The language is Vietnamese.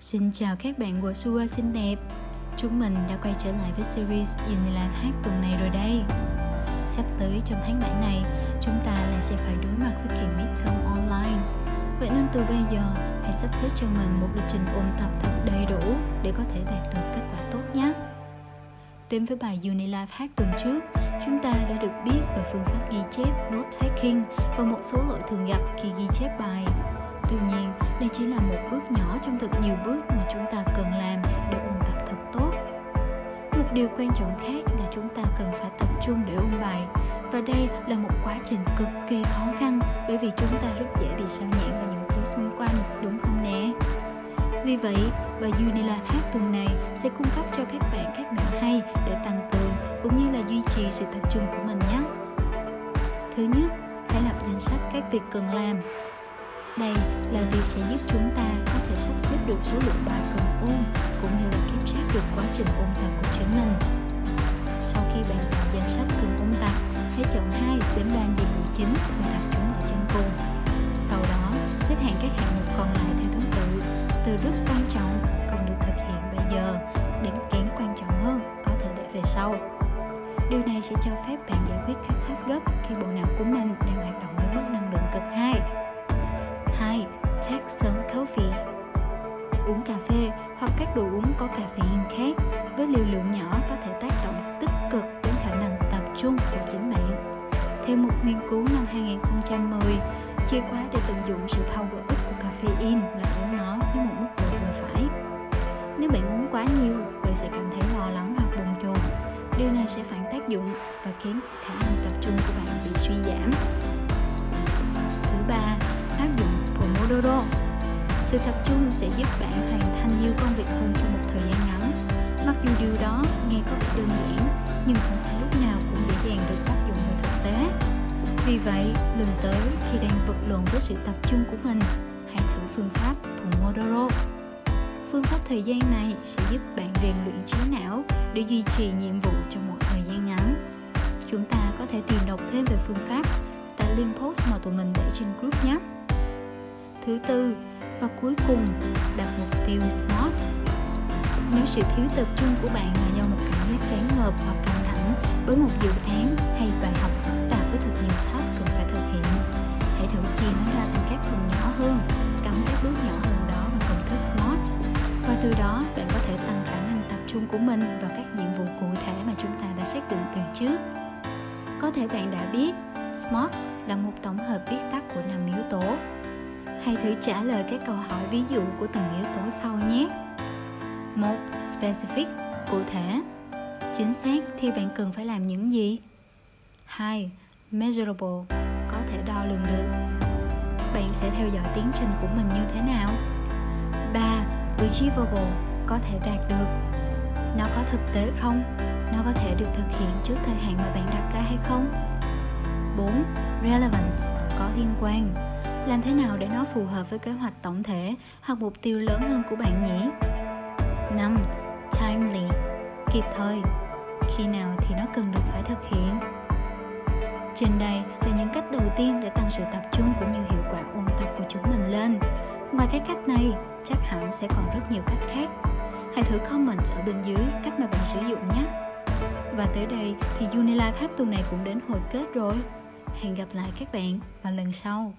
Xin chào các bạn của Sua xinh đẹp. Chúng mình đã quay trở lại với series Unilife hát tuần này rồi đây. Sắp tới trong tháng 7 này Chúng ta lại sẽ phải đối mặt với kỳ midterm online. Vậy nên từ bây giờ Hãy sắp xếp cho mình một lịch trình ôn tập thật đầy đủ Để có thể đạt được kết quả tốt nhé. Đến với bài Unilife hát tuần trước Chúng ta đã được biết về phương pháp ghi chép, note taking và một số lỗi thường gặp khi ghi chép bài. Tuy nhiên, đây chỉ là một bước nhỏ trong thật nhiều bước mà chúng ta cần làm để ôn tập thật tốt. Một điều quan trọng khác là chúng ta cần phải tập trung để ôn bài và đây là một quá trình cực kỳ khó khăn bởi vì chúng ta rất dễ bị sao nhãn vào những thứ xung quanh, đúng không nè? Vì vậy, bài Unilife hát tuần này sẽ cung cấp cho các bạn các mẹo hay để tăng cường cũng như là duy trì sự tập trung của mình nhé. Thứ nhất, hãy lập danh sách các việc cần làm đây là việc sẽ giúp chúng ta có thể sắp xếp được số lượng bài cần ôn cũng như là kiểm soát được quá trình ôn tập của chính mình. Sau khi bạn lập danh sách cần ôn tập, hãy chọn 2 đến 3 nhiệm vụ chính và đặt chúng ở trên cùng. Sau đó, xếp hạng các hạng mục còn lại theo thứ tự, từ rất quan trọng cần được thực hiện bây giờ đến kém quan trọng hơn có thể để về sau. Điều này sẽ cho phép bạn giải quyết các task gấp khi bộ não của mình đang hoạt động với mức năng lượng cực 2 2. Take some coffee Uống cà phê hoặc các đồ uống có caffeine khác với liều lượng nhỏ có thể tác động tích cực đến khả năng tập trung của chính bạn. Theo một nghiên cứu năm 2010, chìa khóa để tận dụng sự power up của caffeine là uống nó với một mức độ vừa phải. Nếu bạn uống quá nhiều, bạn sẽ cảm thấy lo lắng hoặc bồn chồn. Điều này sẽ phản tác dụng và khiến khả năng tập trung của bạn bị suy giảm. Thứ ba, Pomodoro. Sự tập trung sẽ giúp bạn hoàn thành nhiều công việc hơn trong một thời gian ngắn. Mặc dù điều đó nghe có vẻ đơn giản, nhưng không phải lúc nào cũng dễ dàng được áp dụng vào thực tế. Vì vậy, lần tới khi đang vật lộn với sự tập trung của mình, hãy thử phương pháp Pomodoro. Phương pháp thời gian này sẽ giúp bạn rèn luyện trí não để duy trì nhiệm vụ trong một thời gian ngắn. Chúng ta có thể tìm đọc thêm về phương pháp tại link post mà tụi mình để trên group nhé. Thứ tư và cuối cùng đặt mục tiêu SMART. Nếu sự thiếu tập trung của bạn là do một cảm giác choáng ngợp hoặc căng thẳng với một dự án hay bài học phức tạp với thật nhiều task cần phải thực hiện, hãy thử chia nó ra thành các phần nhỏ hơn, cắm các bước nhỏ hơn đó vào công thức SMART. Và từ đó bạn có thể tăng khả năng tập trung của mình vào các nhiệm vụ cụ thể mà chúng ta đã xác định từ trước. Có thể bạn đã biết SMART là một tổng hợp viết tắt của năm yếu tố Hãy thử trả lời các câu hỏi ví dụ của từng yếu tố sau nhé. 1. Specific, cụ thể. Chính xác thì bạn cần phải làm những gì? 2. Measurable, có thể đo lường được. Bạn sẽ theo dõi tiến trình của mình như thế nào? 3. Achievable, có thể đạt được. Nó có thực tế không? Nó có thể được thực hiện trước thời hạn mà bạn đặt ra hay không? 4. Relevant, có liên quan làm thế nào để nó phù hợp với kế hoạch tổng thể hoặc mục tiêu lớn hơn của bạn nhỉ? 5. Timely Kịp thời Khi nào thì nó cần được phải thực hiện? Trên đây là những cách đầu tiên để tăng sự tập trung cũng như hiệu quả ôn tập của chúng mình lên. Ngoài các cách này, chắc hẳn sẽ còn rất nhiều cách khác. Hãy thử comment ở bên dưới cách mà bạn sử dụng nhé. Và tới đây thì Unilife hát tuần này cũng đến hồi kết rồi. Hẹn gặp lại các bạn vào lần sau.